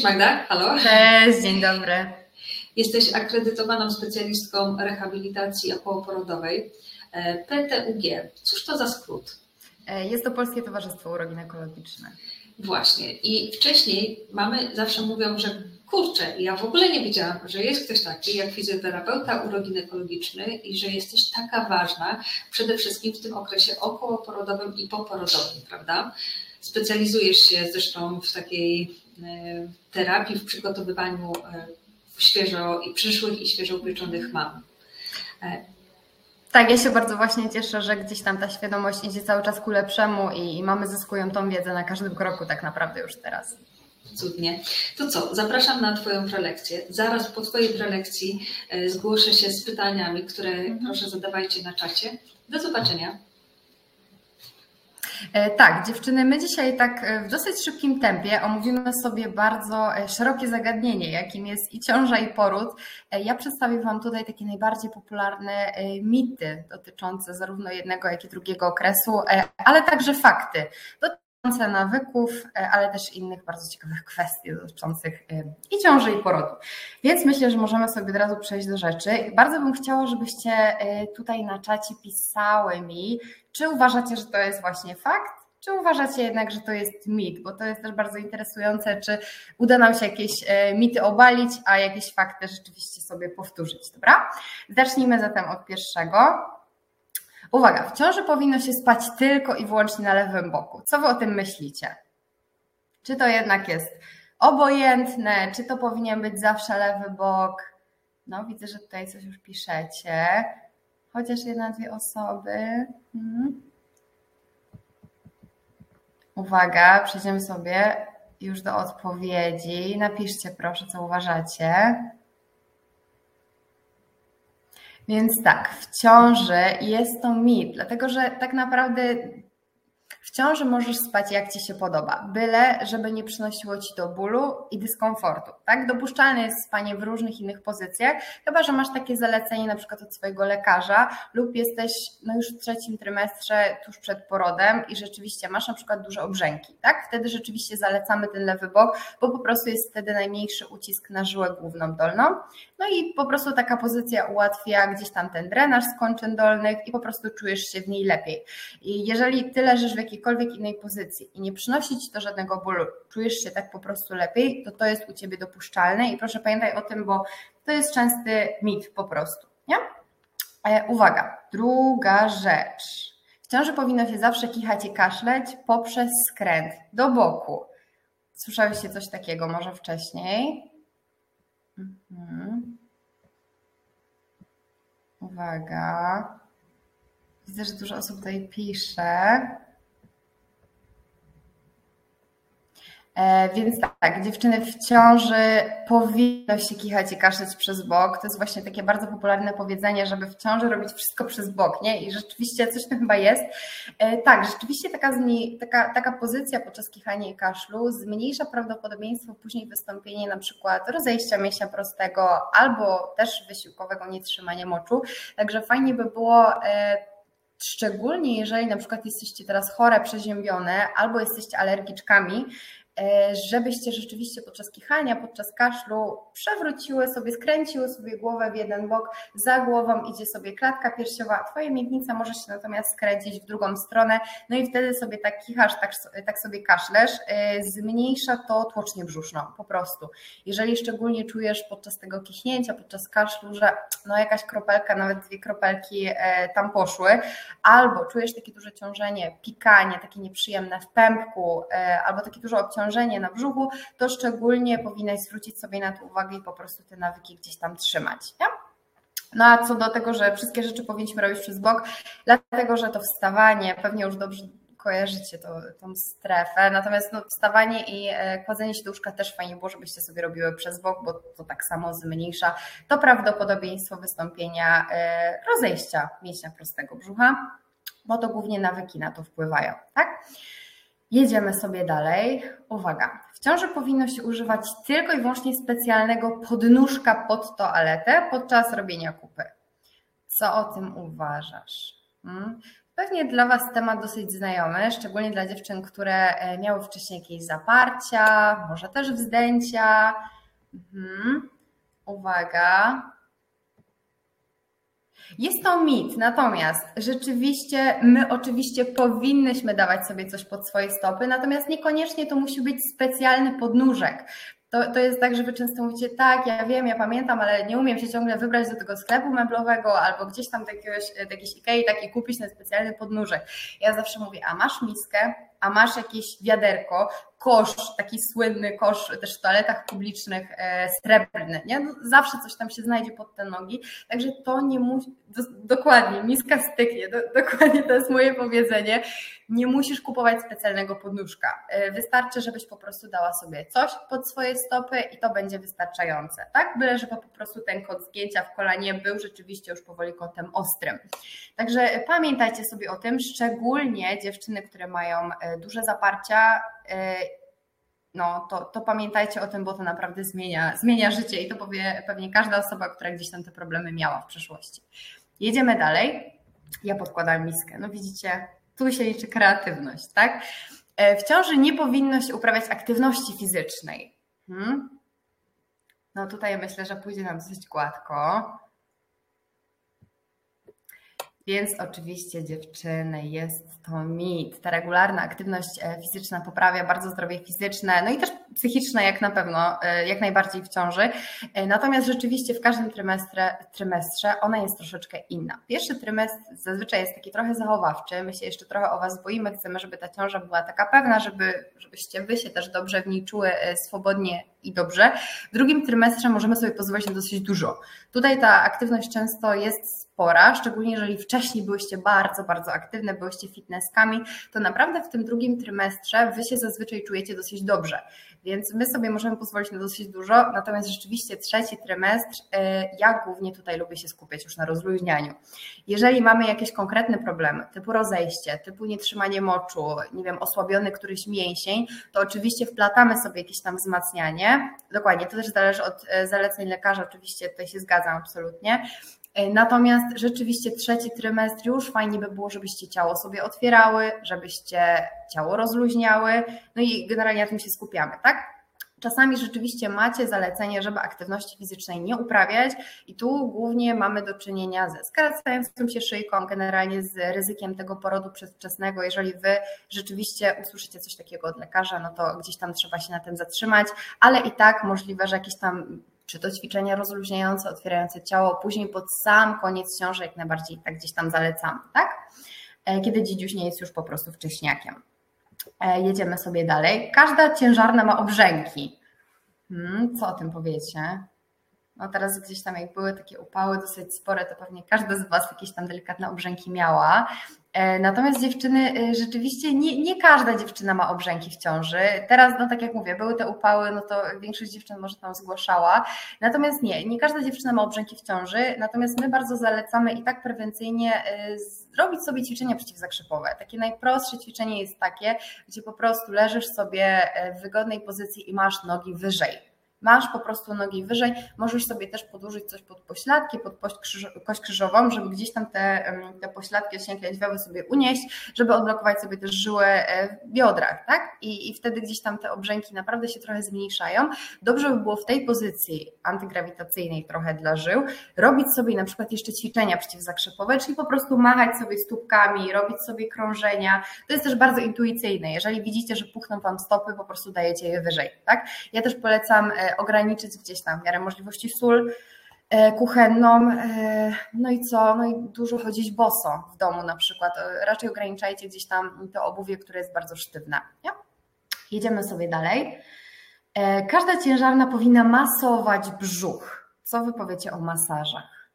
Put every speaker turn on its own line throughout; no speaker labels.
Cześć Magda, halo.
Cześć, dzień dobry.
Jesteś akredytowaną specjalistką rehabilitacji okołoporodowej e, PTUG. Cóż to za skrót?
E, jest to Polskie Towarzystwo Uroginekologiczne.
Właśnie. I wcześniej mamy, zawsze mówią, że kurczę, ja w ogóle nie wiedziałam, że jest ktoś taki jak fizjoterapeuta uroginekologiczny i że jesteś taka ważna przede wszystkim w tym okresie okołoporodowym i poporodowym, prawda? Specjalizujesz się zresztą w takiej terapii, w przygotowywaniu e, świeżo i przyszłych i świeżo upieczonych mam.
E, tak, ja się bardzo właśnie cieszę, że gdzieś tam ta świadomość idzie cały czas ku lepszemu i mamy zyskują tą wiedzę na każdym kroku tak naprawdę już teraz.
Cudnie. To co, zapraszam na Twoją prelekcję. Zaraz po Twojej prelekcji zgłoszę się z pytaniami, które mhm. proszę zadawajcie na czacie. Do zobaczenia.
E, tak, dziewczyny, my dzisiaj tak e, w dosyć szybkim tempie omówimy sobie bardzo e, szerokie zagadnienie, jakim jest i ciąża, i poród. Ja przedstawię Wam tutaj takie najbardziej popularne mity dotyczące zarówno jednego, jak i drugiego okresu, ale także fakty nawyków, ale też innych bardzo ciekawych kwestii dotyczących i ciąży, i porodu. Więc myślę, że możemy sobie od razu przejść do rzeczy. Bardzo bym chciała, żebyście tutaj na czacie pisały mi, czy uważacie, że to jest właśnie fakt, czy uważacie jednak, że to jest mit? Bo to jest też bardzo interesujące, czy uda nam się jakieś e, mity obalić, a jakieś fakty rzeczywiście sobie powtórzyć, dobra? Zacznijmy zatem od pierwszego. Uwaga, w ciąży powinno się spać tylko i wyłącznie na lewym boku. Co wy o tym myślicie? Czy to jednak jest obojętne, czy to powinien być zawsze lewy bok? No, widzę, że tutaj coś już piszecie. Chociaż jedna, dwie osoby. Hmm. Uwaga, przejdziemy sobie już do odpowiedzi. Napiszcie proszę, co uważacie. Więc tak, w ciąży jest to mit, dlatego że tak naprawdę w ciąży możesz spać jak ci się podoba, byle żeby nie przynosiło ci do bólu i dyskomfortu. Tak? Dopuszczalne jest spanie w różnych innych pozycjach, chyba że masz takie zalecenie na przykład od swojego lekarza lub jesteś no już w trzecim trymestrze tuż przed porodem i rzeczywiście masz na przykład duże obrzęki. Tak? Wtedy rzeczywiście zalecamy ten lewy bok, bo po prostu jest wtedy najmniejszy ucisk na żyłę główną dolną. No i po prostu taka pozycja ułatwia gdzieś tam ten drenaż z dolnych i po prostu czujesz się w niej lepiej. I jeżeli ty leżysz w jakiejkolwiek innej pozycji i nie przynosi ci to żadnego bólu, czujesz się tak po prostu lepiej, to to jest u ciebie dopuszczalne i proszę pamiętaj o tym, bo to jest częsty mit po prostu. Nie? E, uwaga, druga rzecz. W ciąży powinno się zawsze kichać i kaszleć poprzez skręt do boku. Słyszałeś coś takiego może wcześniej? Mhm. Uwaga. Widzę, że dużo osób tutaj pisze. Więc tak, dziewczyny w ciąży powinno się kichać i kaszleć przez bok. To jest właśnie takie bardzo popularne powiedzenie, żeby w ciąży robić wszystko przez bok, nie? I rzeczywiście coś to chyba jest. E, tak, rzeczywiście taka, taka, taka pozycja podczas kichania i kaszlu zmniejsza prawdopodobieństwo później wystąpienia na przykład rozejścia mięśnia prostego albo też wysiłkowego nietrzymania moczu. Także fajnie by było e, szczególnie jeżeli na przykład jesteście teraz chore, przeziębione albo jesteście alergiczkami, E, żebyście rzeczywiście podczas kichania, podczas kaszlu przewróciły sobie, skręciły sobie głowę w jeden bok, za głową idzie sobie klatka piersiowa, twoja miednica może się natomiast skręcić w drugą stronę, no i wtedy sobie tak kichasz, tak, tak sobie kaszlesz, e, zmniejsza to tłocznię brzuszną, po prostu. Jeżeli szczególnie czujesz podczas tego kichnięcia, podczas kaszlu, że no jakaś kropelka, nawet dwie kropelki e, tam poszły, albo czujesz takie duże ciążenie, pikanie, takie nieprzyjemne w pępku, albo takie duże obciążenie, obciążenie na brzuchu, to szczególnie powinnaś zwrócić sobie na to uwagę i po prostu te nawyki gdzieś tam trzymać. Nie? No a co do tego, że wszystkie rzeczy powinniśmy robić przez bok, dlatego że to wstawanie, pewnie już dobrze kojarzycie to, tą strefę, natomiast no, wstawanie i e, kładzenie się do łóżka też fajnie było, żebyście sobie robiły przez bok, bo to tak samo zmniejsza to prawdopodobieństwo wystąpienia e, rozejścia mięśnia prostego brzucha, bo to głównie nawyki na to wpływają, tak? Jedziemy sobie dalej. Uwaga, w ciąży powinno się używać tylko i wyłącznie specjalnego podnóżka pod toaletę podczas robienia kupy. Co o tym uważasz? Hmm? Pewnie dla Was temat dosyć znajomy, szczególnie dla dziewczyn, które e, miały wcześniej jakieś zaparcia, może też wzdęcia. Mhm. Uwaga. Jest to mit, natomiast rzeczywiście my oczywiście powinnyśmy dawać sobie coś pod swoje stopy, natomiast niekoniecznie to musi być specjalny podnóżek. To, to jest tak, że wy często mówicie, tak, ja wiem, ja pamiętam, ale nie umiem się ciągle wybrać do tego sklepu meblowego albo gdzieś tam do jakiegoś, do jakiejś Ikei taki kupić na specjalny podnóżek. Ja zawsze mówię, a masz miskę, a masz jakieś wiaderko, kosz, taki słynny kosz też w toaletach publicznych, e, srebrny, nie? No, zawsze coś tam się znajdzie pod te nogi, także to nie musi, do, dokładnie, miska styknie, do, dokładnie to jest moje powiedzenie, nie musisz kupować specjalnego podnóżka, e, wystarczy, żebyś po prostu dała sobie coś pod swoje stopy i to będzie wystarczające, tak? Byle, żeby po prostu ten kąt zgięcia w kolanie był rzeczywiście już powoli kątem ostrym. Także pamiętajcie sobie o tym, szczególnie dziewczyny, które mają e, duże zaparcia, e, no to, to pamiętajcie o tym, bo to naprawdę zmienia, zmienia życie i to powie pewnie każda osoba, która gdzieś tam te problemy miała w przeszłości. Jedziemy dalej. Ja podkładam miskę. No widzicie, tu się liczy kreatywność, tak? E, w ciąży nie powinno się uprawiać aktywności fizycznej. Hmm? No tutaj myślę, że pójdzie nam dosyć gładko. Więc oczywiście dziewczyny, jest to mit. Ta regularna aktywność e, fizyczna poprawia bardzo zdrowie fizyczne, no i też psychiczne jak na pewno, e, jak najbardziej w ciąży. E, natomiast rzeczywiście w każdym trymestrze, trymestrze ona jest troszeczkę inna. Pierwszy trymestr zazwyczaj jest taki trochę zachowawczy, my się jeszcze trochę o Was boimy, chcemy, żeby ta ciąża była taka pewna, żeby, żebyście Wy się też dobrze w niej czuły swobodnie i dobrze. W drugim trymestrze możemy sobie pozwolić na dosyć dużo. Tutaj ta aktywność często jest spora, szczególnie jeżeli wcześniej byłyście bardzo, bardzo aktywne, byłyście fitnesskami, to naprawdę w tym drugim trymestrze wy się zazwyczaj czujecie dosyć dobrze. Więc my sobie możemy pozwolić na dosyć dużo, natomiast rzeczywiście trzeci trymestr, y, ja głównie tutaj lubię się skupiać już na rozluźnianiu. Jeżeli mamy jakieś konkretne problemy, typu rozejście, typu nietrzymanie moczu, nie wiem, osłabiony któryś mięsień, to oczywiście wplatamy sobie jakieś tam wzmacnianie. Dokładnie, to też zależy od y, zaleceń lekarza, oczywiście tutaj się zgadzam absolutnie. Y, natomiast rzeczywiście trzeci trymestr już fajnie by było, żebyście ciało sobie otwierały, żebyście ciało rozluźniały, no i generalnie na tym się skupiamy, tak? Czasami rzeczywiście macie zalecenie, żeby aktywności fizycznej nie uprawiać i tu głównie mamy do czynienia ze skracającą się szyjką, generalnie z ryzykiem tego porodu przedwczesnego. Jeżeli Wy rzeczywiście usłyszycie coś takiego od lekarza, no to gdzieś tam trzeba się na tym zatrzymać, ale i tak możliwe, że jakieś tam czy to ćwiczenia rozluźniające, otwierające ciało, później pod sam koniec ciąży jak najbardziej tak gdzieś tam zalecamy, tak? E, kiedy dzidziuś nie jest już po prostu wcześniakiem. E, jedziemy sobie dalej. Każda ciężarna ma obrzęki. Hmm, co o tym powiecie? No teraz gdzieś tam jak były takie upały dosyć spore, to pewnie każda z Was jakieś tam delikatne obrzęki miała. E, natomiast dziewczyny, e, rzeczywiście nie, nie każda dziewczyna ma obrzęki w ciąży. Teraz, no tak jak mówię, były te upały, no to większość dziewczyn może tam zgłaszała. Natomiast nie, nie każda dziewczyna ma obrzęki w ciąży, natomiast my bardzo zalecamy i tak prewencyjnie e, zrobić sobie ćwiczenia przeciwzakrzepowe. Takie najprostsze ćwiczenie jest takie, gdzie po prostu leżysz sobie w wygodnej pozycji i masz nogi wyżej masz po prostu nogi wyżej, możesz sobie też podłożyć coś pod pośladki, pod kość krzyżową, żeby gdzieś tam te, te pośladki osięgi lędźwiowe sobie unieść, żeby odblokować sobie też żyłę e, w biodrach, tak? I, I wtedy gdzieś tam te obrzęki naprawdę się trochę zmniejszają. Dobrze by było w tej pozycji antygrawitacyjnej trochę dla żył, robić sobie na przykład jeszcze ćwiczenia przeciwzakrzepowe, czyli po prostu machać sobie stópkami, robić sobie krążenia. To jest też bardzo intuicyjne. Jeżeli widzicie, że puchną Wam stopy, po prostu dajecie je wyżej, tak? Ja też polecam e, ograniczyć gdzieś tam w miarę możliwości sól e, kuchenną, e, no i co, no i dużo chodzić boso w domu na przykład, e, raczej ograniczajcie gdzieś tam to obuwie, które jest bardzo sztywne. Nie? Jedziemy sobie dalej. Każda ciężarna powinna masować brzuch. Co wy powiecie o masażach?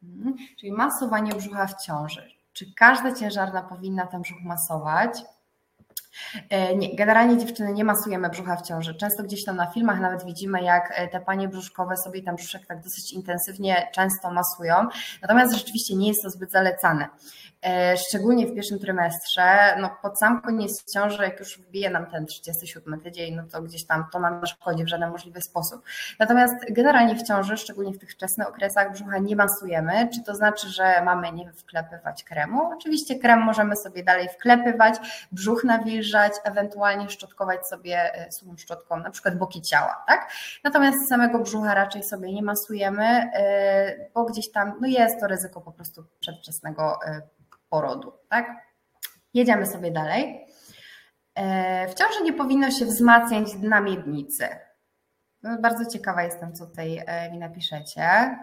Hmm, czyli masowanie brzucha w ciąży. Czy każda ciężarna powinna ten brzuch masować? E, nie, generalnie dziewczyny nie masujemy brzucha w ciąży. Często gdzieś tam na filmach nawet widzimy, jak e, te panie brzuszkowe sobie tam brzuszek tak dosyć intensywnie często masują. Natomiast rzeczywiście nie jest to zbyt zalecane. E, szczególnie w pierwszym trymestrze, no pod sam koniec ciąży, jak już wbije nam ten 37 tydzień, no to gdzieś tam to nam szkodzi w żaden możliwy sposób. Natomiast generalnie w ciąży, szczególnie w tych wczesnych okresach brzucha nie masujemy, czy to znaczy, że mamy nie wklepywać kremu? Oczywiście krem możemy sobie dalej wklepywać, brzuch nawilżać, ewentualnie szczotkować sobie e, suchą szczotką, na przykład boki ciała, tak? Natomiast samego brzucha raczej sobie nie masujemy, e, bo gdzieś tam no jest to ryzyko po prostu przedwczesnego porodu, tak? Jedziemy sobie dalej. E, w ciąży nie powinno się wzmacniać dna miednicy. No, bardzo ciekawa jestem, co tutaj e, mi napiszecie.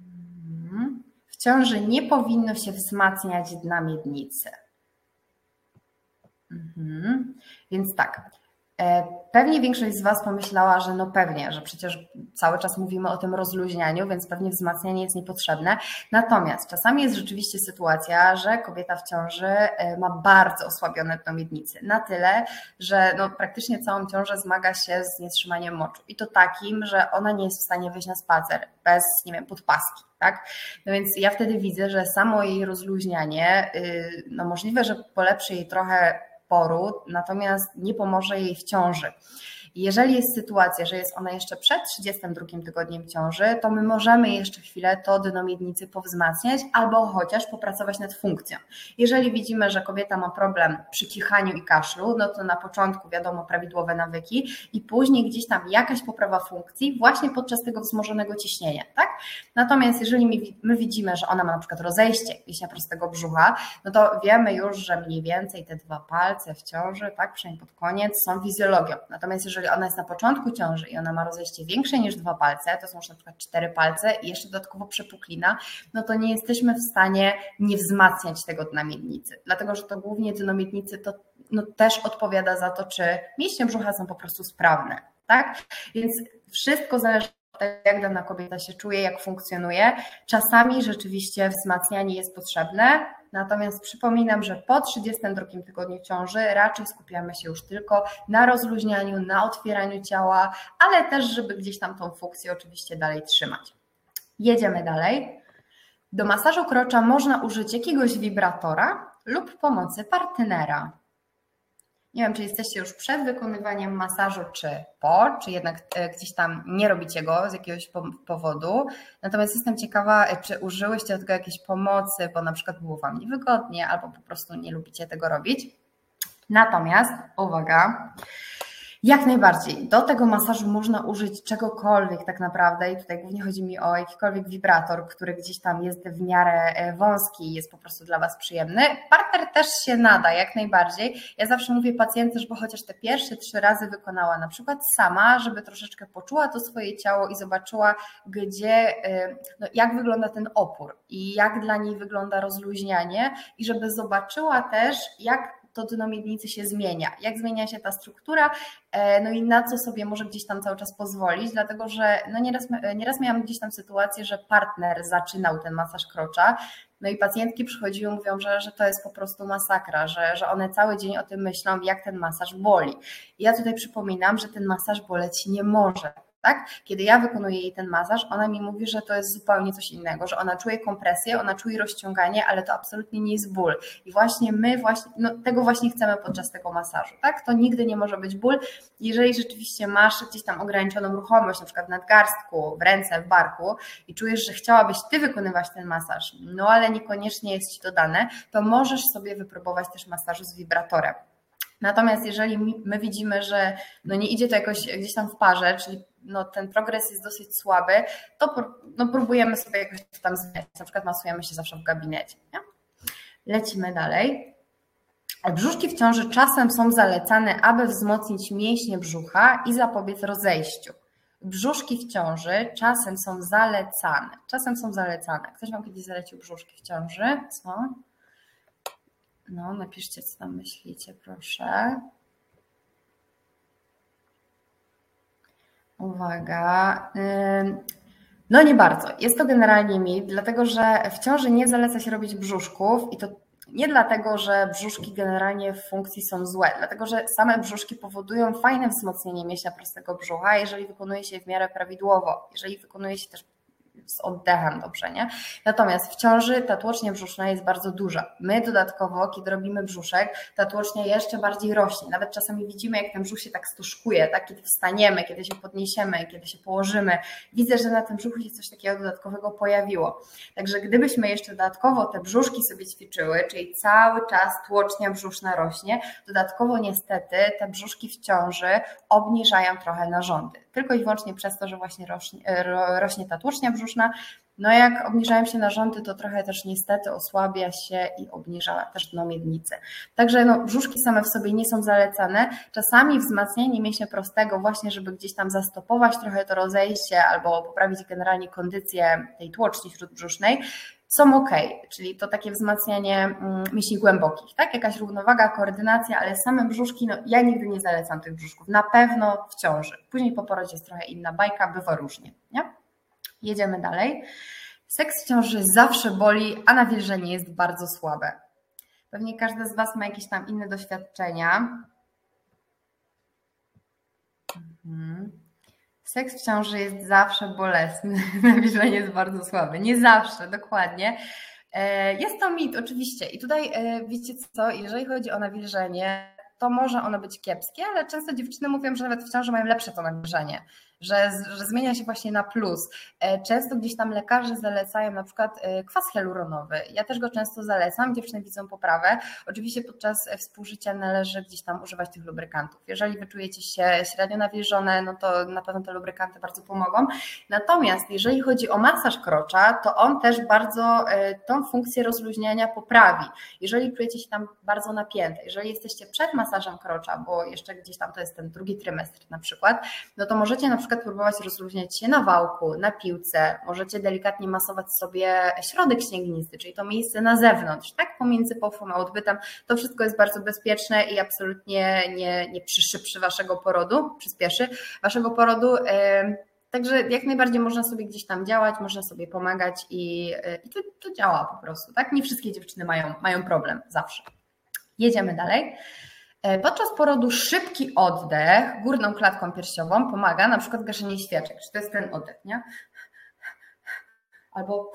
Mhm. W ciąży nie powinno się wzmacniać dna miednicy. Mhm. Więc tak, pewnie większość z Was pomyślała, że no pewnie, że przecież cały czas mówimy o tym rozluźnianiu, więc pewnie wzmacnianie jest niepotrzebne. Natomiast czasami jest rzeczywiście sytuacja, że kobieta w ciąży e, ma bardzo osłabione dno miednicy. Na tyle, że no praktycznie całą ciążę zmaga się z nietrzymaniem moczu. I to takim, że ona nie jest w stanie wyjść na spacer bez, nie wiem, podpaski. Tak? No więc ja wtedy widzę, że samo jej rozluźnianie, y, no możliwe, że polepszy jej trochę poród, natomiast nie pomoże jej w ciąży. Jeżeli jest sytuacja, że jest ona jeszcze przed 32 tygodniem ciąży, to my możemy jeszcze chwilę to dno miednicy powzmacniać albo chociaż popracować nad funkcją. Jeżeli widzimy, że kobieta ma problem przy kichaniu i kaszlu, no to na początku wiadomo prawidłowe nawyki i później gdzieś tam jakaś poprawa funkcji właśnie podczas tego wzmożonego ciśnienia, tak? Natomiast jeżeli my widzimy, że ona ma na przykład rozejście mięśnia prostego brzucha, no to wiemy już, że mniej więcej te dwa palce w ciąży, tak, przynajmniej pod koniec, są fizjologią. Natomiast jeżeli ona jest na początku ciąży i ona ma rozejście większe niż dwa palce, to są już na przykład cztery palce i jeszcze dodatkowo przepuklina, no to nie jesteśmy w stanie nie wzmacniać tego dna miednicy, dlatego że to głównie dno miednicy to no, też odpowiada za to, czy mięśnie brzucha są po prostu sprawne, tak? Więc wszystko zależy jak dana kobieta się czuje, jak funkcjonuje. Czasami rzeczywiście wzmacnianie jest potrzebne, natomiast przypominam, że po 32 tygodniu ciąży raczej skupiamy się już tylko na rozluźnianiu, na otwieraniu ciała, ale też, żeby gdzieś tam tą funkcję oczywiście dalej trzymać. Jedziemy dalej. Do masażu krocza można użyć jakiegoś wibratora lub pomocy partnera. Nie wiem, czy jesteście już przed wykonywaniem masażu, czy po, czy jednak e, gdzieś tam nie robicie go z jakiegoś powodu. Natomiast jestem ciekawa, e, czy użyłyście do tego jakiejś pomocy, bo na przykład było Wam niewygodnie, albo po prostu nie lubicie tego robić. Natomiast, uwaga, jak najbardziej. Do tego masażu można użyć czegokolwiek tak naprawdę i tutaj głównie chodzi mi o jakikolwiek wibrator, który gdzieś tam jest w miarę e, wąski i jest po prostu dla Was przyjemny. Partner też się nada, jak najbardziej. Ja zawsze mówię pacjentom, żeby chociaż te pierwsze trzy razy wykonała na przykład sama, żeby troszeczkę poczuła to swoje ciało i zobaczyła, gdzie, e, no, jak wygląda ten opór i jak dla niej wygląda rozluźnianie i żeby zobaczyła też, jak to dno miednicy się zmienia, jak zmienia się ta struktura, e, no i na co sobie może gdzieś tam cały czas pozwolić, dlatego że no nieraz, nieraz miałam gdzieś tam sytuację, że partner zaczynał ten masaż krocza, no i pacjentki przychodziły, mówią, że, że to jest po prostu masakra, że, że one cały dzień o tym myślą, jak ten masaż boli. I ja tutaj przypominam, że ten masaż boleć nie może tak? Kiedy ja wykonuję jej ten masaż, ona mi mówi, że to jest zupełnie coś innego, że ona czuje kompresję, ona czuje rozciąganie, ale to absolutnie nie jest ból. I właśnie my właśnie, no, tego właśnie chcemy podczas tego masażu, tak? To nigdy nie może być ból. Jeżeli rzeczywiście masz gdzieś tam ograniczoną ruchomość, na przykład w nadgarstku, w ręce, w barku i czujesz, że chciałabyś ty wykonywać ten masaż, no ale niekoniecznie jest ci to dane, to możesz sobie wypróbować też masażu z wibratorem. Natomiast jeżeli my widzimy, że no nie idzie to jakoś gdzieś tam w parze, czyli no ten progres jest dosyć słaby, to no próbujemy sobie jakoś tam zmieniać. Na przykład masujemy się zawsze w gabinecie. Nie? Lecimy dalej. Brzuszki w ciąży czasem są zalecane, aby wzmocnić mięśnie brzucha i zapobiec rozejściu. Brzuszki w ciąży czasem są zalecane. Czasem są zalecane. Ktoś Wam kiedyś zalecił brzuszki w ciąży? Co? No, napiszcie, co tam myślicie, proszę. Uwaga. No nie bardzo. Jest to generalnie mit, dlatego że w ciąży nie zaleca się robić brzuszków i to nie dlatego, że brzuszki generalnie w funkcji są złe, dlatego że same brzuszki powodują fajne wzmocnienie mięśnia prostego brzucha, jeżeli wykonuje się w miarę prawidłowo, jeżeli wykonuje się też z oddechem dobrze, nie? Natomiast w ciąży ta tłocznia brzuszna jest bardzo duża. My dodatkowo, kiedy robimy brzuszek, ta tłocznia jeszcze bardziej rośnie. Nawet czasami widzimy, jak ten brzuch się tak stuszkuje, tak? Kiedy wstaniemy, kiedy się podniesiemy, kiedy się położymy. Widzę, że na tym brzuchu się coś takiego dodatkowego pojawiło. Także gdybyśmy jeszcze dodatkowo te brzuszki sobie ćwiczyły, czyli cały czas tłocznia brzuszna rośnie, dodatkowo niestety te brzuszki w ciąży obniżają trochę narządy. Tylko i wyłącznie przez to, że właśnie rośnie, rośnie ta tłocznia brzuszna, no jak obniżają się narządy, to trochę też niestety osłabia się i obniża też dno miednicy. Także no, brzuszki same w sobie nie są zalecane. Czasami wzmacnianie mięśnia prostego właśnie, żeby gdzieś tam zastopować trochę to rozejście albo poprawić generalnie kondycję tej tłoczni śródbrzusznej, są ok, czyli to takie wzmacnianie mm, mięśni głębokich, tak? Jakaś równowaga, koordynacja, ale same brzuszki, no ja nigdy nie zalecam tych brzuszków, na pewno w ciąży. Później po porodzie jest trochę inna bajka, bywa różnie, nie? Jedziemy dalej. Seks w ciąży zawsze boli, a nawilżenie jest bardzo słabe. Pewnie każdy z Was ma jakieś tam inne doświadczenia. Mhm. Seks w ciąży jest zawsze bolesny, nawilżenie jest bardzo słabe. Nie zawsze, dokładnie. E, jest to mit, oczywiście. I tutaj e, wiecie co, jeżeli chodzi o nawilżenie, to może ono być kiepskie, ale często dziewczyny mówią, że nawet w ciąży mają lepsze to nawilżenie że, że zmienia się właśnie na plus. E, często gdzieś tam lekarze zalecają na przykład e, kwas hialuronowy. Ja też go często zalecam, dziewczyny widzą poprawę. Oczywiście podczas współżycia należy gdzieś tam używać tych lubrykantów. Jeżeli wyczujecie się średnio nawilżone, no to na pewno te lubrykanty bardzo pomogą. Natomiast jeżeli chodzi o masaż krocza, to on też bardzo e, tą funkcję rozluźniania poprawi. Jeżeli czujecie się tam bardzo napięte, jeżeli jesteście przed masażem krocza, bo jeszcze gdzieś tam to jest ten drugi trymestr na przykład, no to możecie na przykład przykład próbować rozluźniać się na wałku, na piłce, możecie delikatnie masować sobie środek śniegnisty, czyli to miejsce na zewnątrz, tak, pomiędzy pofą a odbytem. To wszystko jest bardzo bezpieczne i absolutnie nie, nie przyszybszy waszego porodu, przyspieszy waszego porodu. Także jak najbardziej można sobie gdzieś tam działać, można sobie pomagać i, i to, to działa po prostu. Tak? Nie wszystkie dziewczyny mają, mają problem zawsze. Jedziemy dalej. E, podczas porodu szybki oddech górną klatką piersiową pomaga na przykład gaszenie świeczek. Czy to jest ten oddech, nie? Albo.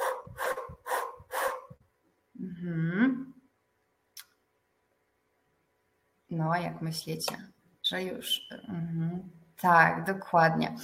Mhm. No, jak myślicie, że już. Mhm. Tak, dokładnie.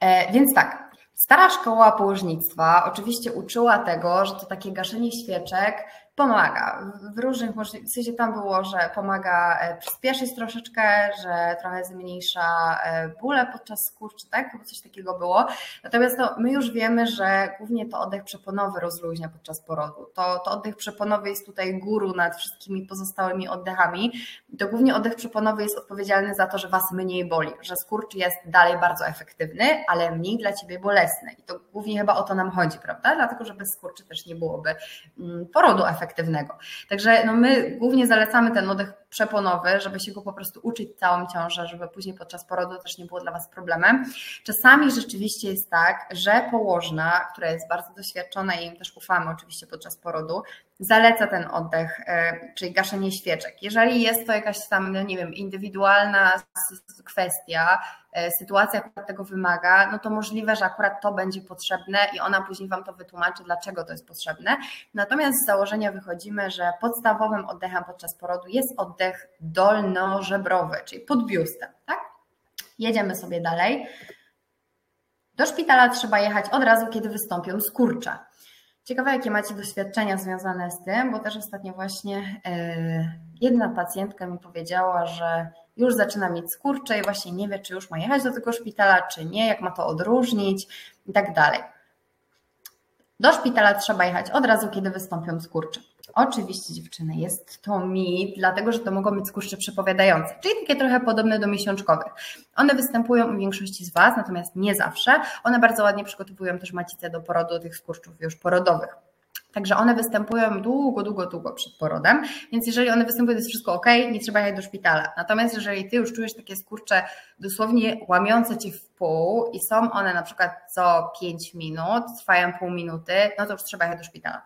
E, więc tak, stara szkoła położnictwa oczywiście uczyła tego, że to takie gaszenie świeczek Pomaga. W różnych możliwościach, w sensie tam było, że pomaga e, przyspieszyć troszeczkę, że trochę zmniejsza e, bóle podczas skurczy, tak? Chyba coś takiego było. Natomiast no, my już wiemy, że głównie to oddech przeponowy rozluźnia podczas porodu. To, to oddech przeponowy jest tutaj guru nad wszystkimi pozostałymi oddechami. To głównie oddech przeponowy jest odpowiedzialny za to, że Was mniej boli, że skurcz jest dalej bardzo efektywny, ale mniej dla Ciebie bolesny. I to głównie chyba o to nam chodzi, prawda? Dlatego, że bez skurczy też nie byłoby mm, porodu efektywnego efektywnego. Także no my głównie zalecamy ten oddech przeponowy, żeby się go po prostu uczyć całą ciążę, żeby później podczas porodu też nie było dla Was problemem. Czasami rzeczywiście jest tak, że położna, która jest bardzo doświadczona i im też ufamy oczywiście podczas porodu, zaleca ten oddech, e, czyli gaszenie świeczek. Jeżeli jest to jakaś tam, no nie wiem, indywidualna kwestia, sytuacja akurat tego wymaga, no to możliwe, że akurat to będzie potrzebne i ona później Wam to wytłumaczy, dlaczego to jest potrzebne. Natomiast z założenia wychodzimy, że podstawowym oddechem podczas porodu jest oddech dolnożebrowy, czyli pod biustem, tak? Jedziemy sobie dalej. Do szpitala trzeba jechać od razu, kiedy wystąpią skurcze. Ciekawe, jakie macie doświadczenia związane z tym, bo też ostatnio właśnie e, jedna pacjentka mi powiedziała, że już zaczyna mieć skurcze i właśnie nie wie, czy już ma jechać do tego szpitala, czy nie, jak ma to odróżnić i tak dalej. Do szpitala trzeba jechać od razu, kiedy wystąpią skurcze. Oczywiście dziewczyny, jest to mit, dlatego że to mogą być skurcze przepowiadające, czyli takie trochę podobne do miesiączkowych. One występują u większości z Was, natomiast nie zawsze. One bardzo ładnie przygotowują też macicę do porodu tych skurczów już porodowych. Także one występują długo, długo, długo przed porodem, więc jeżeli one występują, to jest wszystko ok, nie trzeba jechać do szpitala. Natomiast jeżeli ty już czujesz takie skurcze dosłownie łamiące cię w pół i są one na przykład co 5 minut, trwają pół minuty, no to już trzeba jechać do szpitala.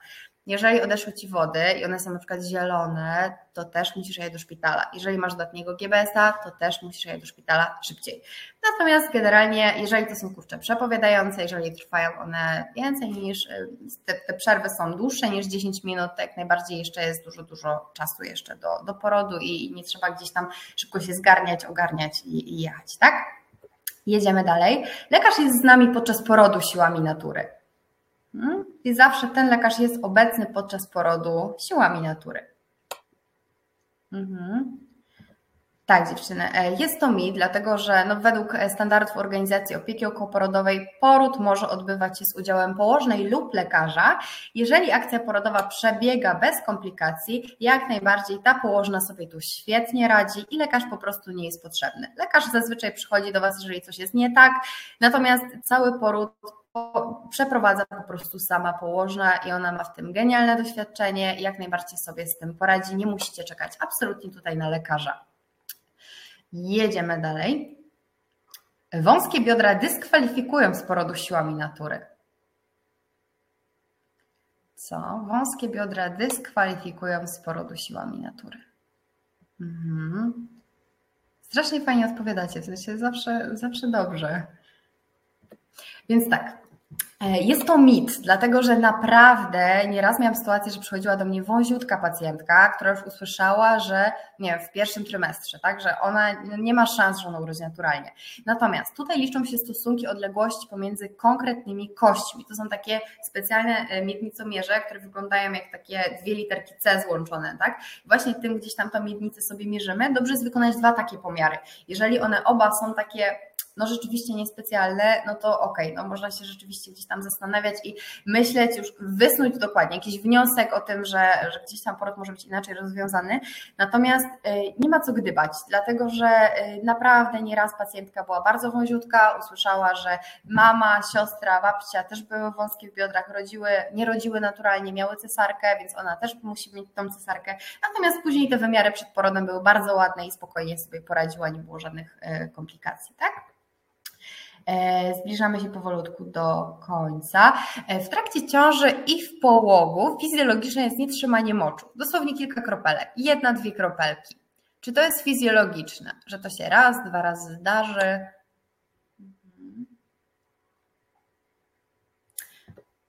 Jeżeli odeszły Ci wody i one są na przykład zielone, to też musisz jechać do szpitala. Jeżeli masz dodatniego GBS-a, to też musisz jechać do szpitala szybciej. Natomiast generalnie, jeżeli to są kurcze przepowiadające, jeżeli trwają one więcej niż, te, te przerwy są dłuższe niż 10 minut, to jak najbardziej jeszcze jest dużo, dużo czasu jeszcze do, do porodu i nie trzeba gdzieś tam szybko się zgarniać, ogarniać i, i jechać, tak? Jedziemy dalej. Lekarz jest z nami podczas porodu siłami natury. Hmm? I zawsze ten lekarz jest obecny podczas porodu siłami natury. Mhm. Tak, dziewczyny. E, jest to mit, dlatego że no, według standardów Organizacji Opieki Okołoporodowej poród może odbywać się z udziałem położnej lub lekarza. Jeżeli akcja porodowa przebiega bez komplikacji, jak najbardziej ta położna sobie tu świetnie radzi i lekarz po prostu nie jest potrzebny. Lekarz zazwyczaj przychodzi do Was, jeżeli coś jest nie tak, natomiast cały poród przeprowadza po prostu sama położna i ona ma w tym genialne doświadczenie jak najbardziej sobie z tym poradzi. Nie musicie czekać absolutnie tutaj na lekarza. Jedziemy dalej. Wąskie biodra dyskwalifikują z porodu siłami natury. Co? Wąskie biodra dyskwalifikują z porodu siłami natury. Mhm. Strasznie fajnie odpowiadacie, w sensie zawsze, zawsze dobrze. Więc tak, E, jest to mit, dlatego że naprawdę nieraz miałam sytuację, że przychodziła do mnie wąziutka pacjentka, która już usłyszała, że nie wiem, w pierwszym trymestrze, tak, że ona nie ma szans, że ona urodzi naturalnie. Natomiast tutaj liczą się stosunki odległości pomiędzy konkretnymi kośćmi. To są takie specjalne e, miednicomierze, które wyglądają jak takie dwie literki C złączone, tak? Właśnie tym gdzieś tam tą miednicę sobie mierzymy. Dobrze jest wykonać dwa takie pomiary. Jeżeli one oba są takie no rzeczywiście niespecjalne, no to okej, okay, no można się rzeczywiście gdzieś tam zastanawiać i myśleć, już wysnuć dokładnie jakiś wniosek o tym, że, że gdzieś tam poród może być inaczej rozwiązany. Natomiast y, nie ma co gdybać, dlatego że y, naprawdę nieraz pacjentka była bardzo wąziutka, usłyszała, że mama, siostra, babcia też były wąskie w biodrach, rodziły, nie rodziły naturalnie, miały cesarkę, więc ona też musi mieć tą cesarkę. Natomiast później te wymiary przed porodem były bardzo ładne i spokojnie sobie poradziła, nie było żadnych y, komplikacji, tak? E, zbliżamy się powolutku do końca. E, w trakcie ciąży i w połogu fizjologiczne jest nietrzymanie moczu. Dosłownie kilka kropelek. Jedna, dwie kropelki. Czy to jest fizjologiczne? Że to się raz, dwa razy zdarzy?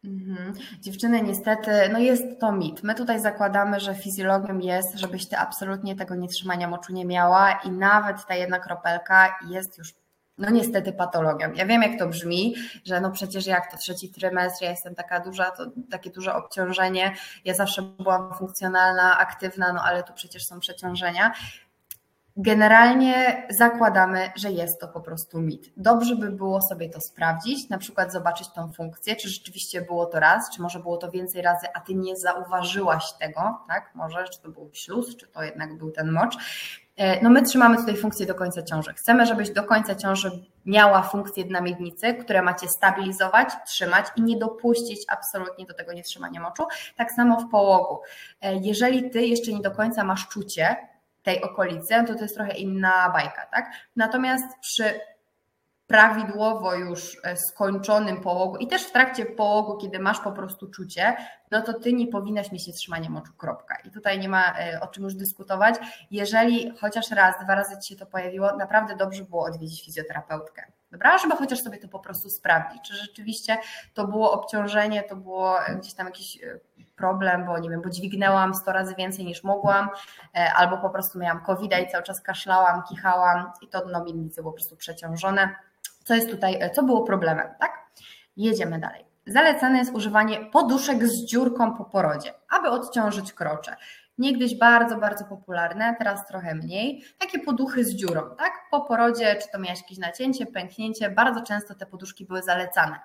Mhm. Dziewczyny, niestety, no jest to mit. My tutaj zakładamy, że fizjologią jest, żebyś ty absolutnie tego nietrzymania moczu nie miała i nawet ta jedna kropelka jest już no niestety patologią. Ja wiem, jak to brzmi, że no przecież jak to trzeci trymestr, ja jestem taka duża, to takie duże obciążenie, ja zawsze byłam funkcjonalna, aktywna, no ale tu przecież są przeciążenia. Generalnie zakładamy, że jest to po prostu mit. Dobrze by było sobie to sprawdzić, na przykład zobaczyć tą funkcję, czy rzeczywiście było to raz, czy może było to więcej razy, a ty nie zauważyłaś tego, tak? Może, czy to był śluz, czy to jednak był ten mocz. E, no my trzymamy tutaj funkcję do końca ciąży. Chcemy, żebyś do końca ciąży miała funkcję dna miednicy, które macie stabilizować, trzymać i nie dopuścić absolutnie do tego nietrzymania moczu. Tak samo w połogu. E, jeżeli ty jeszcze nie do końca masz czucie tej okolicy, to to jest trochę inna bajka, tak? Natomiast przy prawidłowo już e, skończonym połogu i też w trakcie połogu, kiedy masz po prostu czucie, no to ty nie powinnaś mieć trzymania moczu, kropka. I tutaj nie ma e, o czym już dyskutować. Jeżeli chociaż raz, dwa razy ci się to pojawiło, naprawdę dobrze było odwiedzić fizjoterapeutkę. Dobra, żeby chociaż sobie to po prostu sprawdzić, czy rzeczywiście to było obciążenie, to było e, gdzieś tam jakiś problem, bo nie wiem, bo dźwignęłam 100 razy więcej niż mogłam, albo po prostu miałam covid i cały czas kaszlałam, kichałam i to dno miednicy było po prostu przeciążone co jest tutaj, e, co było problemem, tak? Jedziemy dalej. Zalecane jest używanie poduszek z dziurką po porodzie, aby odciążyć krocze. Niegdyś bardzo, bardzo popularne, teraz trochę mniej. Takie poduchy z dziurą, tak? Po porodzie, czy to miałeś jakieś nacięcie, pęknięcie, bardzo często te poduszki były zalecane.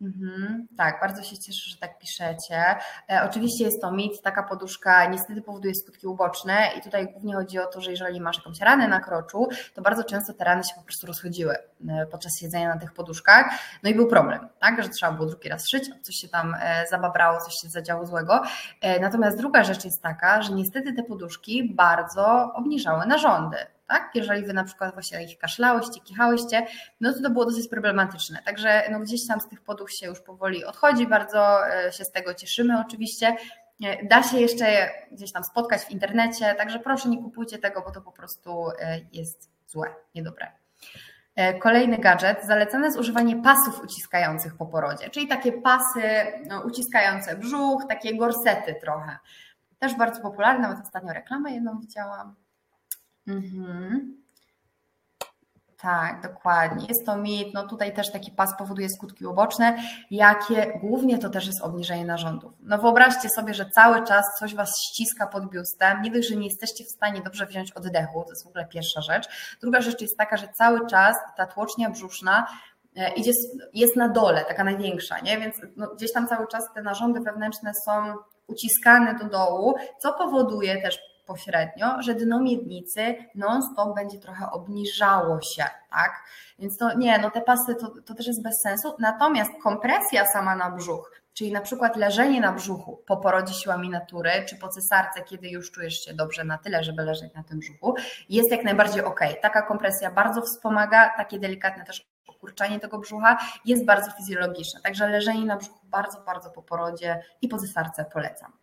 Mhm, tak, bardzo się cieszę, że tak piszecie. E, oczywiście jest to mit, taka poduszka niestety powoduje skutki uboczne i tutaj głównie chodzi o to, że jeżeli masz jakąś ranę na kroczu, to bardzo często te rany się po prostu rozchodziły e, podczas siedzenia na tych poduszkach. No i był problem, tak, że trzeba było drugi raz szyć, coś się tam e, zababrało, coś się zadziało złego. E, natomiast druga rzecz jest taka, że niestety te poduszki bardzo obniżały narządy tak? Jeżeli wy na przykład właśnie ich kaszlałyście, kichałyście, no to to było dosyć problematyczne. Także no gdzieś tam z tych poduch się już powoli odchodzi, bardzo e, się z tego cieszymy oczywiście. Da się jeszcze gdzieś tam spotkać w internecie, także proszę nie kupujcie tego, bo to po prostu jest złe, niedobre. E, kolejny gadżet, zalecane jest używanie pasów uciskających po porodzie, czyli takie pasy no, uciskające brzuch, takie gorsety trochę. Też bardzo popularne, nawet ostatnio reklamę jedną widziałam. Mhm. Tak, dokładnie. Jest to mit. No tutaj też taki pas powoduje skutki uboczne, jakie głównie to też jest obniżenie narządów. No wyobraźcie sobie, że cały czas coś was ściska pod biustem. Nie dość, że nie jesteście w stanie dobrze wziąć oddechu, to jest w ogóle pierwsza rzecz. Druga rzecz jest taka, że cały czas ta tłocznia brzuszna e, idzie, jest na dole, taka największa, nie? Więc no, gdzieś tam cały czas te narządy wewnętrzne są uciskane do dołu, co powoduje też pośrednio, że dno miednicy non-stop będzie trochę obniżało się, tak? Więc to nie, no te pasy to, to też jest bez sensu. Natomiast kompresja sama na brzuch, czyli na przykład leżenie na brzuchu po porodzie siłami natury, czy po cesarce, kiedy już czujesz się dobrze na tyle, żeby leżeć na tym brzuchu, jest jak najbardziej ok. Taka kompresja bardzo wspomaga, takie delikatne też kurczanie tego brzucha jest bardzo fizjologiczne. Także leżenie na brzuchu bardzo, bardzo po porodzie i po cesarce polecam.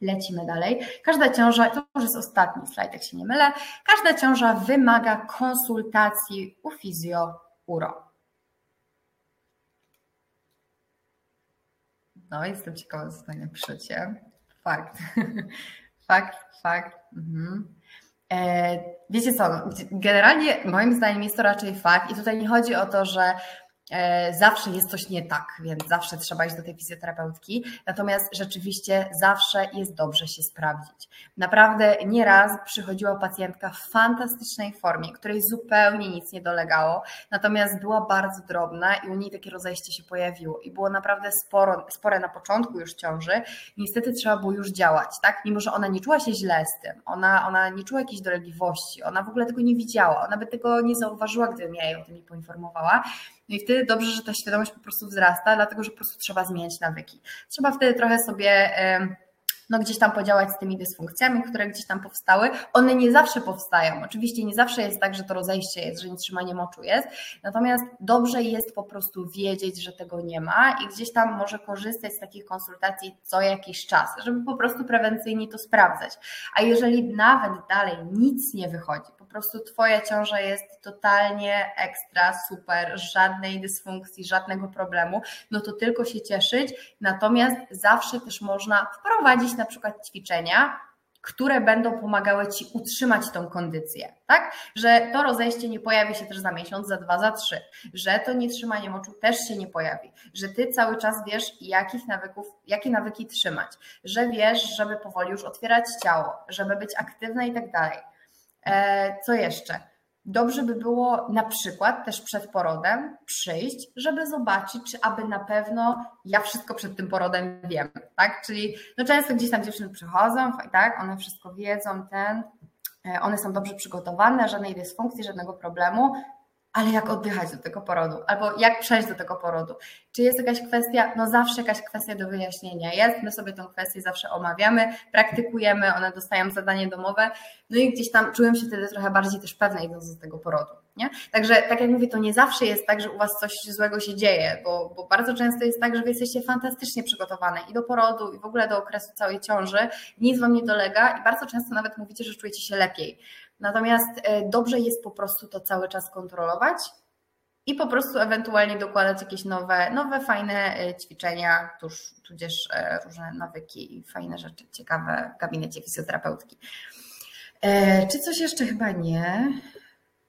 Lecimy dalej. Każda ciąża, to już jest ostatni slajd, jak się nie mylę, każda ciąża wymaga konsultacji u fizjo-uro. No, jestem ciekawa, co tutaj napiszecie. Fakt. fakt, fakt. Mhm. E, wiecie co, generalnie moim zdaniem jest to raczej fakt i tutaj nie chodzi o to, że zawsze jest coś nie tak, więc zawsze trzeba iść do tej fizjoterapeutki. Natomiast rzeczywiście zawsze jest dobrze się sprawdzić. Naprawdę nieraz przychodziła pacjentka w fantastycznej formie, której zupełnie nic nie dolegało, natomiast była bardzo drobna i u niej takie rozejście się pojawiło i było naprawdę sporo, spore na początku już ciąży. Niestety trzeba było już działać, tak? Mimo, że ona nie czuła się źle z tym, ona, ona nie czuła jakiejś dolegliwości, ona w ogóle tego nie widziała, ona by tego nie zauważyła, gdybym ja jej o tym nie poinformowała. No i wtedy dobrze, że ta świadomość po prostu wzrasta, dlatego że po prostu trzeba zmieniać nawyki. Trzeba wtedy trochę sobie no gdzieś tam podziałać z tymi dysfunkcjami, które gdzieś tam powstały. One nie zawsze powstają. Oczywiście nie zawsze jest tak, że to rozejście jest, że nietrzymanie moczu jest. Natomiast dobrze jest po prostu wiedzieć, że tego nie ma i gdzieś tam może korzystać z takich konsultacji co jakiś czas, żeby po prostu prewencyjnie to sprawdzać. A jeżeli nawet dalej nic nie wychodzi, prostu Twoja ciąża jest totalnie ekstra, super, żadnej dysfunkcji, żadnego problemu, no to tylko się cieszyć. Natomiast zawsze też można wprowadzić na przykład ćwiczenia, które będą pomagały Ci utrzymać tą kondycję, tak? Że to rozejście nie pojawi się też za miesiąc, za dwa, za trzy, że to nietrzymanie moczu też się nie pojawi, że Ty cały czas wiesz, jakich nawyków, jakie nawyki trzymać, że wiesz, żeby powoli już otwierać ciało, żeby być aktywna i tak dalej. E, co jeszcze? Dobrze by było na przykład też przed porodem przyjść, żeby zobaczyć, czy aby na pewno ja wszystko przed tym porodem wiem, tak? Czyli no często gdzieś tam dziewczyny przychodzą, tak? One wszystko wiedzą, ten, e, one są dobrze przygotowane, żadnej dysfunkcji, żadnego problemu, ale jak oddychać do tego porodu, albo jak przejść do tego porodu. Czy jest jakaś kwestia? No zawsze jakaś kwestia do wyjaśnienia jest, my sobie tę kwestię zawsze omawiamy, praktykujemy, one dostają zadanie domowe, no i gdzieś tam czułem się wtedy trochę bardziej też pewna idąc do tego porodu. Nie? Także tak jak mówię, to nie zawsze jest tak, że u Was coś złego się dzieje, bo, bo bardzo często jest tak, że Wy jesteście fantastycznie przygotowane i do porodu, i w ogóle do okresu całej ciąży, nic Wam nie dolega i bardzo często nawet mówicie, że czujecie się lepiej. Natomiast e, dobrze jest po prostu to cały czas kontrolować i po prostu ewentualnie dokładać jakieś nowe, nowe fajne e, ćwiczenia, tuż, tudzież e, różne nawyki i fajne rzeczy ciekawe w gabinecie fizjoterapeutki. Czy coś jeszcze chyba nie?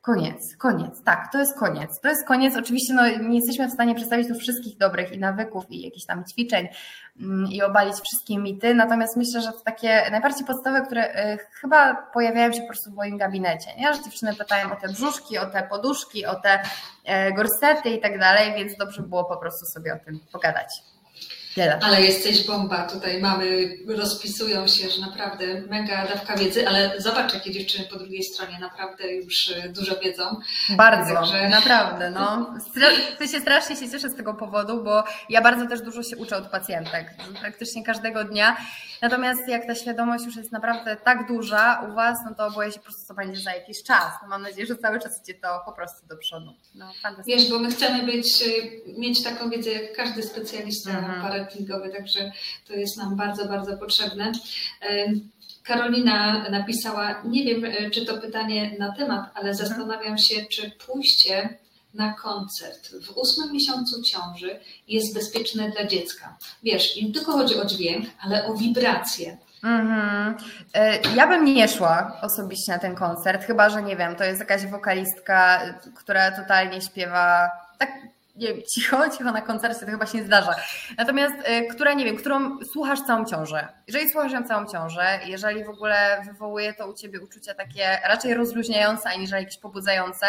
Koniec, koniec, tak, to jest koniec. To jest koniec. Oczywiście no, nie jesteśmy w stanie przedstawić tu wszystkich dobrych i nawyków i jakichś tam ćwiczeń mm, i obalić wszystkie mity, natomiast myślę, że to takie najbardziej podstawowe, które y, chyba pojawiają się po prostu w moim gabinecie, nie? że dziewczyny pytają o te brzuszki, o te poduszki, o te e, gorsety i tak dalej, więc dobrze było po prostu sobie o tym pogadać. Tyle.
Ale jesteś bomba. Tutaj mamy, rozpisują się, że naprawdę mega dawka wiedzy, ale zobacz, jakie dziewczyny po drugiej stronie naprawdę już e, dużo wiedzą.
Bardzo, Także... naprawdę. No. Ty się strasznie się cieszę z tego powodu, bo ja bardzo też dużo się uczę od pacjentek, praktycznie każdego dnia. Natomiast jak ta świadomość już jest naprawdę tak duża u Was, no to boję się po prostu, co będzie za jakiś czas. No mam nadzieję, że cały czas idzie to po prostu do przodu. No,
Wiesz, bo my chcemy być, e, mieć taką wiedzę jak każdy specjalista mhm. Paratingowy, także to jest nam bardzo, bardzo potrzebne. Karolina napisała, nie wiem, e, czy to pytanie na temat, ale mhm. zastanawiam się, czy pójście na koncert w ósmym miesiącu ciąży jest bezpieczne dla dziecka. Wiesz, nie tylko chodzi o dźwięk, ale o wibracje. Mm-hmm.
Ja bym nie szła osobiście na ten koncert, chyba że nie wiem, to jest jakaś wokalistka, która totalnie śpiewa tak nie cicho, cicho na koncercie to chyba się nie zdarza. Natomiast, y, która, nie wiem, którą słuchasz całą ciążę. Jeżeli słuchasz ją całą ciążę, jeżeli w ogóle wywołuje to u Ciebie uczucia takie raczej rozluźniające, aniżeli jakieś pobudzające,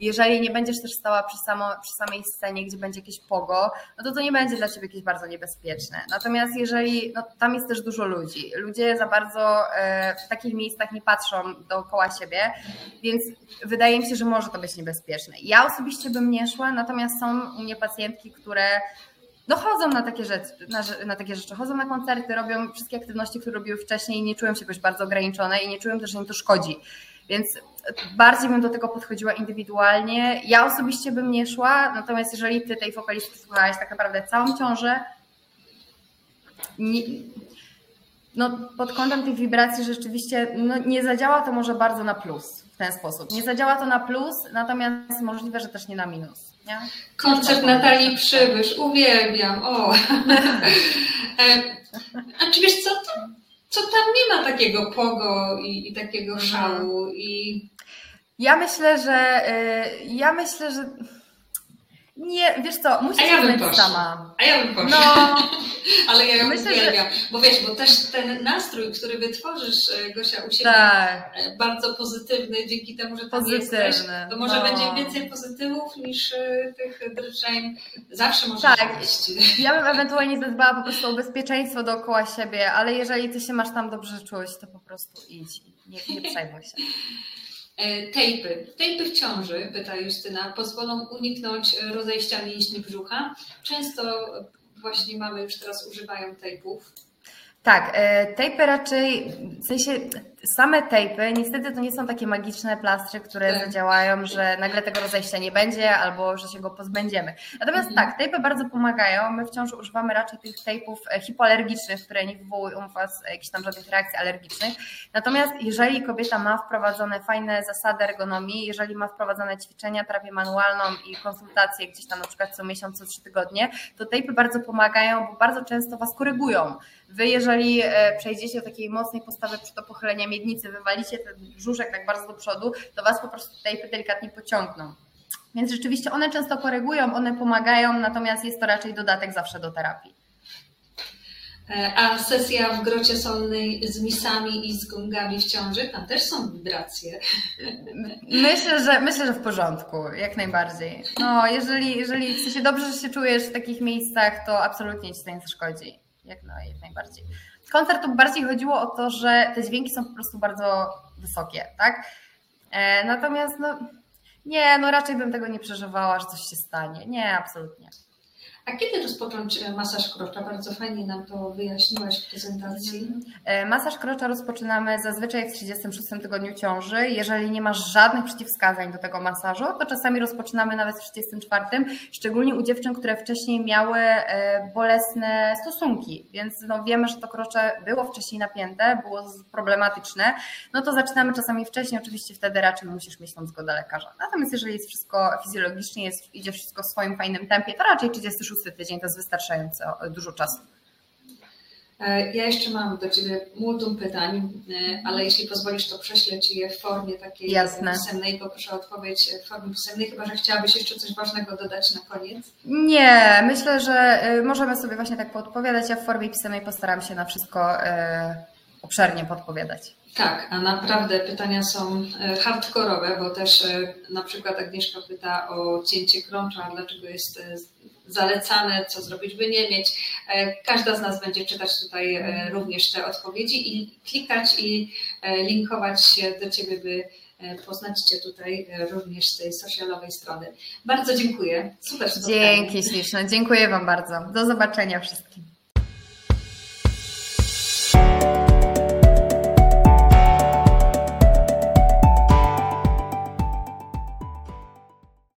jeżeli nie będziesz też stała przy, samo, przy samej scenie, gdzie będzie jakieś pogo, no to to nie będzie dla Ciebie jakieś bardzo niebezpieczne. Natomiast jeżeli, no tam jest też dużo ludzi, ludzie za bardzo y, w takich miejscach nie patrzą dookoła siebie, więc wydaje mi się, że może to być niebezpieczne. Ja osobiście bym nie szła, natomiast są u mnie pacjentki, które no chodzą na takie, rzeczy, na, na, takie rzeczy, chodzą na koncerty, robią wszystkie aktywności, które robiły wcześniej i nie czują się jakoś bardzo ograniczone i nie czują też, że im to szkodzi. Więc bardziej bym do tego podchodziła indywidualnie. Ja osobiście bym nie szła, natomiast jeżeli ty tej wokalistki słuchałeś tak naprawdę całą ciążę, nie, no pod kątem tych wibracji rzeczywiście no, nie zadziała to może bardzo na plus w ten sposób. Nie zadziała to na plus, natomiast możliwe, że też nie na minus. Nie?
Koncert Natalii Przybysz, uwielbiam. O. E, a czy wiesz co, to, co tam nie ma takiego pogo i, i takiego mhm. szału i
ja myślę, że y, ja myślę, że nie, wiesz co, musisz
ja być sama. A ja bym poszła. No, Ale ja ją Myślę, uwielbiam. Że... Bo wiesz, bo też ten nastrój, który wytworzysz, e, Gosia, u siebie, tak. E, bardzo pozytywny, dzięki temu, że tam Pozytywny. jesteś, to może no. będzie więcej pozytywów niż e, tych drżeń. Zawsze można tak. Iść.
Ja bym ewentualnie zadbała po prostu o bezpieczeństwo dookoła siebie, ale jeżeli ty się masz tam dobrze czuć, to po prostu idź. Nie, nie przejmuj się.
Tejpy. Tejpy w ciąży, pyta Justyna, pozwolą uniknąć rozejścia mięśni brzucha. Często właśnie mamy już teraz używają tejpów.
Tak, e, tejpy raczej, w sensie same tejpy, niestety to nie są takie magiczne plastry, które tak. zadziałają, że nagle tego rozejścia nie będzie albo że się go pozbędziemy. Natomiast mhm. tak, tejpy bardzo pomagają. My wciąż używamy raczej tych tejpów e, hipoalergicznych, które nie wywołują u Was jakichś tam żadnych reakcji alergicznych. Natomiast jeżeli kobieta ma wprowadzone fajne zasady ergonomii, jeżeli ma wprowadzone ćwiczenia, terapię manualną i konsultacje gdzieś tam na przykład co miesiąc, co trzy tygodnie, to tejpy bardzo pomagają, bo bardzo często Was korygują. Wy, jeżeli e, przejdziecie do takiej mocnej postawy przy to pochylenia miednicy, wywalicie ten brzuszek tak bardzo do przodu, to Was po prostu tejpy delikatnie pociągną. Więc rzeczywiście one często korygują, one pomagają, natomiast jest to raczej dodatek zawsze do terapii.
E, a sesja w grocie solnej z misami i z gongami w ciąży, tam też są wibracje.
Myślę, że myślę, że w porządku, jak najbardziej. No, jeżeli, jeżeli w sensie dobrze się czujesz w takich miejscach, to absolutnie ci to nie zaszkodzi jak, no, jak najbardziej. Koncert to bardziej chodziło o to, że te dźwięki są po prostu bardzo wysokie, tak? E, natomiast no, nie, no raczej bym tego nie przeżywała, że coś się stanie. Nie, absolutnie.
A kiedy rozpocząć e, masaż krocza? Bardzo fajnie nam to wyjaśniłaś w prezentacji.
E, masaż krocza rozpoczynamy zazwyczaj w 36 tygodniu ciąży. Jeżeli nie masz żadnych przeciwwskazań do tego masażu, to czasami rozpoczynamy nawet w 34, szczególnie u dziewczyn, które wcześniej miały e, bolesne stosunki, więc no wiemy, że to krocze było wcześniej napięte, było problematyczne, no to zaczynamy czasami wcześniej, oczywiście wtedy raczej musisz mieć tą zgodę lekarza. Natomiast jeżeli jest wszystko fizjologicznie, jest, idzie wszystko w swoim fajnym tempie, to raczej 36 tydzień to jest wystarczająco dużo czasu.
E, ja jeszcze mam do Ciebie multum pytań, e, ale jeśli pozwolisz, to prześlę Ci je w formie takiej Jasne. pisemnej. Poproszę o odpowiedź w formie pisemnej, chyba że chciałabyś jeszcze coś ważnego dodać na koniec.
Nie, myślę, że e, możemy sobie właśnie tak podpowiadać. Ja w formie pisemnej postaram się na wszystko obszernie podpowiadać.
Tak, a naprawdę pytania są hardkorowe, bo też na przykład Agnieszka pyta o cięcie krącza, dlaczego jest zalecane, co zrobić, by nie mieć. Każda z nas będzie czytać tutaj również te odpowiedzi i klikać i linkować się do Ciebie, by poznać Cię tutaj również z tej socialowej strony. Bardzo dziękuję. Super
spotkanie. Dzięki śliczne. Dziękuję Wam bardzo. Do zobaczenia wszystkim.